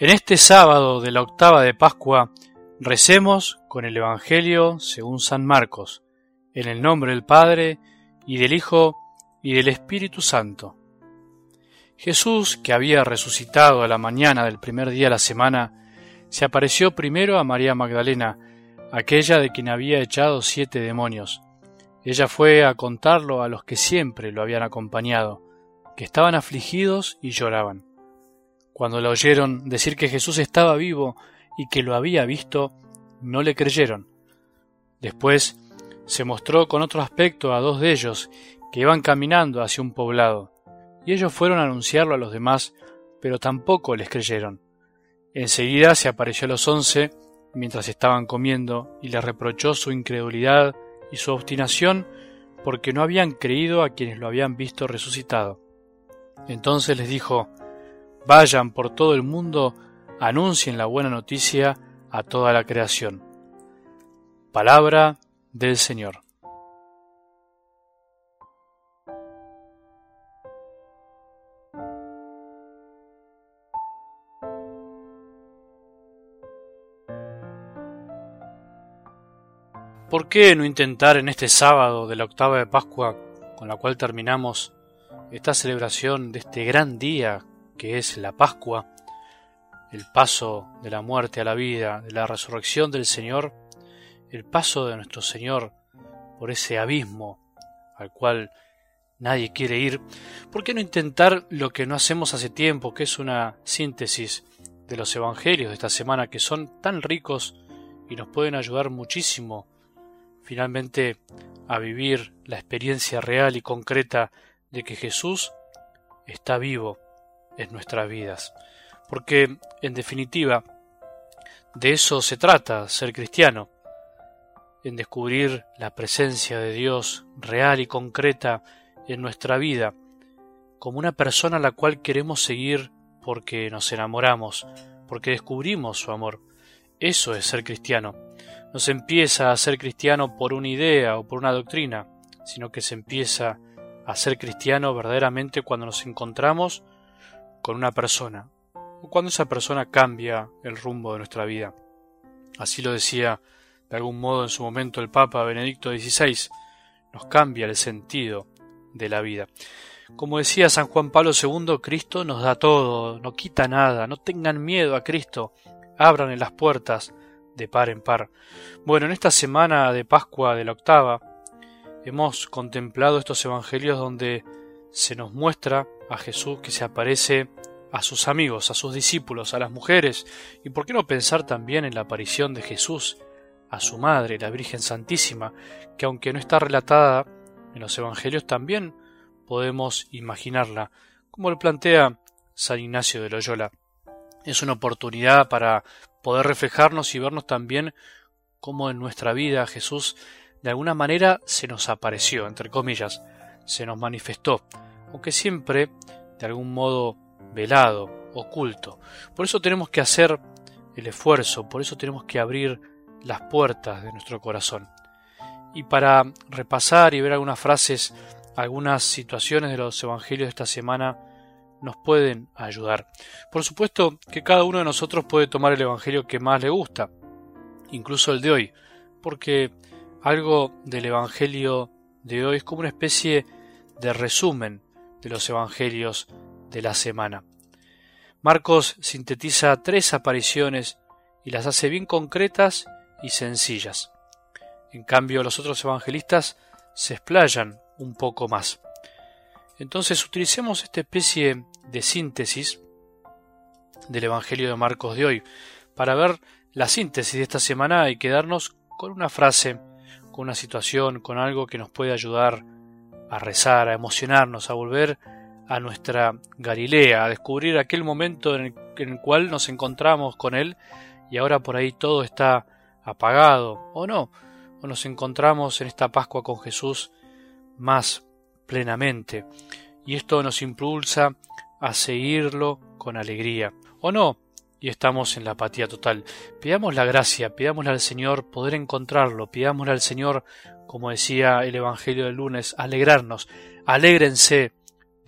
En este sábado de la octava de Pascua recemos con el Evangelio según San Marcos, en el nombre del Padre y del Hijo y del Espíritu Santo. Jesús, que había resucitado a la mañana del primer día de la semana, se apareció primero a María Magdalena, aquella de quien había echado siete demonios. Ella fue a contarlo a los que siempre lo habían acompañado, que estaban afligidos y lloraban. Cuando la oyeron decir que Jesús estaba vivo y que lo había visto, no le creyeron. Después se mostró con otro aspecto a dos de ellos que iban caminando hacia un poblado, y ellos fueron a anunciarlo a los demás, pero tampoco les creyeron. Enseguida se apareció a los once mientras estaban comiendo y les reprochó su incredulidad y su obstinación porque no habían creído a quienes lo habían visto resucitado. Entonces les dijo, Vayan por todo el mundo, anuncien la buena noticia a toda la creación. Palabra del Señor. ¿Por qué no intentar en este sábado de la octava de Pascua, con la cual terminamos esta celebración de este gran día que es la Pascua, el paso de la muerte a la vida, de la resurrección del Señor, el paso de nuestro Señor por ese abismo al cual nadie quiere ir, ¿por qué no intentar lo que no hacemos hace tiempo, que es una síntesis de los evangelios de esta semana, que son tan ricos y nos pueden ayudar muchísimo finalmente a vivir la experiencia real y concreta de que Jesús está vivo en nuestras vidas. Porque, en definitiva, de eso se trata ser cristiano, en descubrir la presencia de Dios real y concreta en nuestra vida, como una persona a la cual queremos seguir porque nos enamoramos, porque descubrimos su amor. Eso es ser cristiano. No se empieza a ser cristiano por una idea o por una doctrina, sino que se empieza a ser cristiano verdaderamente cuando nos encontramos con una persona, o cuando esa persona cambia el rumbo de nuestra vida. Así lo decía de algún modo en su momento el Papa Benedicto XVI, nos cambia el sentido de la vida. Como decía San Juan Pablo II, Cristo nos da todo, no quita nada, no tengan miedo a Cristo, abran en las puertas de par en par. Bueno, en esta semana de Pascua de la octava, hemos contemplado estos evangelios donde se nos muestra a Jesús que se aparece a sus amigos, a sus discípulos, a las mujeres, y por qué no pensar también en la aparición de Jesús a su madre, la Virgen Santísima, que aunque no está relatada en los Evangelios, también podemos imaginarla, como lo plantea San Ignacio de Loyola. Es una oportunidad para poder reflejarnos y vernos también cómo en nuestra vida Jesús de alguna manera se nos apareció, entre comillas, se nos manifestó, aunque siempre de algún modo velado, oculto. Por eso tenemos que hacer el esfuerzo, por eso tenemos que abrir las puertas de nuestro corazón. Y para repasar y ver algunas frases, algunas situaciones de los evangelios de esta semana, nos pueden ayudar. Por supuesto que cada uno de nosotros puede tomar el evangelio que más le gusta, incluso el de hoy, porque algo del evangelio de hoy es como una especie de resumen de los evangelios de la semana. Marcos sintetiza tres apariciones y las hace bien concretas y sencillas. En cambio, los otros evangelistas se explayan un poco más. Entonces utilicemos esta especie de síntesis del Evangelio de Marcos de hoy para ver la síntesis de esta semana y quedarnos con una frase, con una situación, con algo que nos puede ayudar a rezar, a emocionarnos, a volver a nuestra Galilea, a descubrir aquel momento en el, cual nos encontramos con Él y ahora por ahí todo está apagado, o no, o nos encontramos en esta Pascua con Jesús más plenamente, y esto nos impulsa a seguirlo con alegría, o no, y estamos en la apatía total. Pidamos la gracia, pidámosle al Señor poder encontrarlo, pidámosle al Señor, como decía el Evangelio del lunes, alegrarnos, alégrense,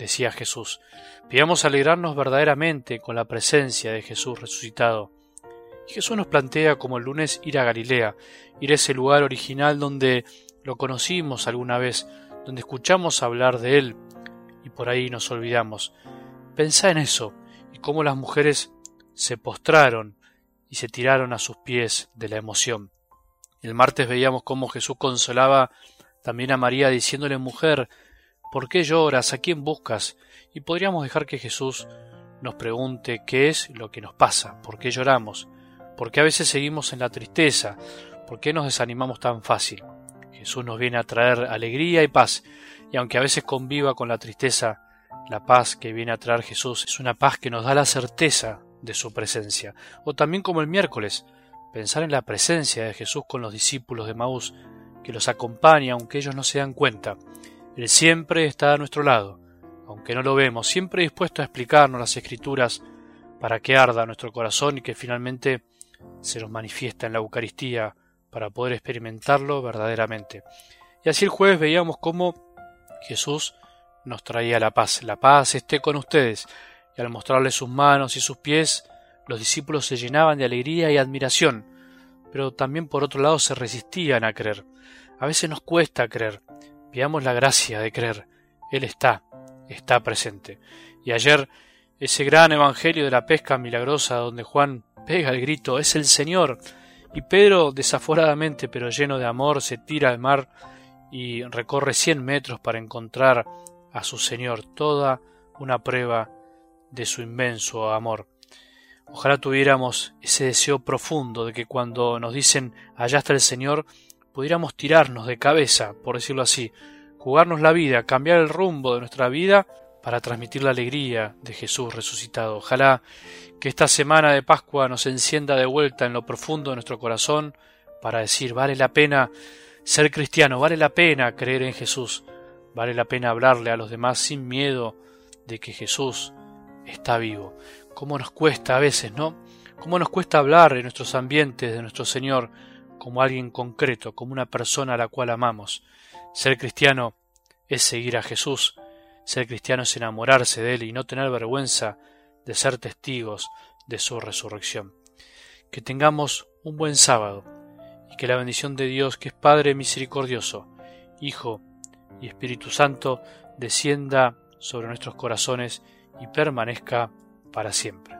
decía Jesús. Pidamos alegrarnos verdaderamente con la presencia de Jesús resucitado. Y Jesús nos plantea como el lunes ir a Galilea, ir a ese lugar original donde lo conocimos alguna vez, donde escuchamos hablar de Él y por ahí nos olvidamos. Pensá en eso y cómo las mujeres se postraron y se tiraron a sus pies de la emoción. El martes veíamos cómo Jesús consolaba también a María diciéndole mujer, ¿por qué lloras? ¿A quién buscas? Y podríamos dejar que Jesús nos pregunte qué es lo que nos pasa, por qué lloramos, por qué a veces seguimos en la tristeza, por qué nos desanimamos tan fácil. Jesús nos viene a traer alegría y paz, y aunque a veces conviva con la tristeza, la paz que viene a traer Jesús es una paz que nos da la certeza de su presencia. O también como el miércoles, pensar en la presencia de Jesús con los discípulos de Maús, que los acompaña aunque ellos no se dan cuenta. Él siempre está a nuestro lado, aunque no lo vemos, siempre dispuesto a explicarnos las escrituras para que arda nuestro corazón y que finalmente se nos manifiesta en la Eucaristía para poder experimentarlo verdaderamente. Y así el jueves veíamos cómo Jesús nos traía la paz. La paz esté con ustedes. Y al mostrarle sus manos y sus pies, los discípulos se llenaban de alegría y admiración, pero también por otro lado se resistían a creer. A veces nos cuesta creer. Pidamos la gracia de creer. Él está está presente. Y ayer ese gran evangelio de la pesca milagrosa donde Juan pega el grito, es el Señor. Y Pedro, desaforadamente pero lleno de amor, se tira al mar y recorre cien metros para encontrar a su Señor, toda una prueba de su inmenso amor. Ojalá tuviéramos ese deseo profundo de que cuando nos dicen allá está el Señor, pudiéramos tirarnos de cabeza, por decirlo así, jugarnos la vida, cambiar el rumbo de nuestra vida para transmitir la alegría de Jesús resucitado. Ojalá que esta semana de Pascua nos encienda de vuelta en lo profundo de nuestro corazón para decir, vale la pena ser cristiano, vale la pena creer en Jesús, vale la pena hablarle a los demás sin miedo de que Jesús está vivo. ¿Cómo nos cuesta a veces, no? ¿Cómo nos cuesta hablar en nuestros ambientes de nuestro Señor como alguien concreto, como una persona a la cual amamos? Ser cristiano es seguir a Jesús, ser cristiano es enamorarse de Él y no tener vergüenza de ser testigos de su resurrección. Que tengamos un buen sábado y que la bendición de Dios, que es Padre misericordioso, Hijo y Espíritu Santo, descienda sobre nuestros corazones y permanezca para siempre.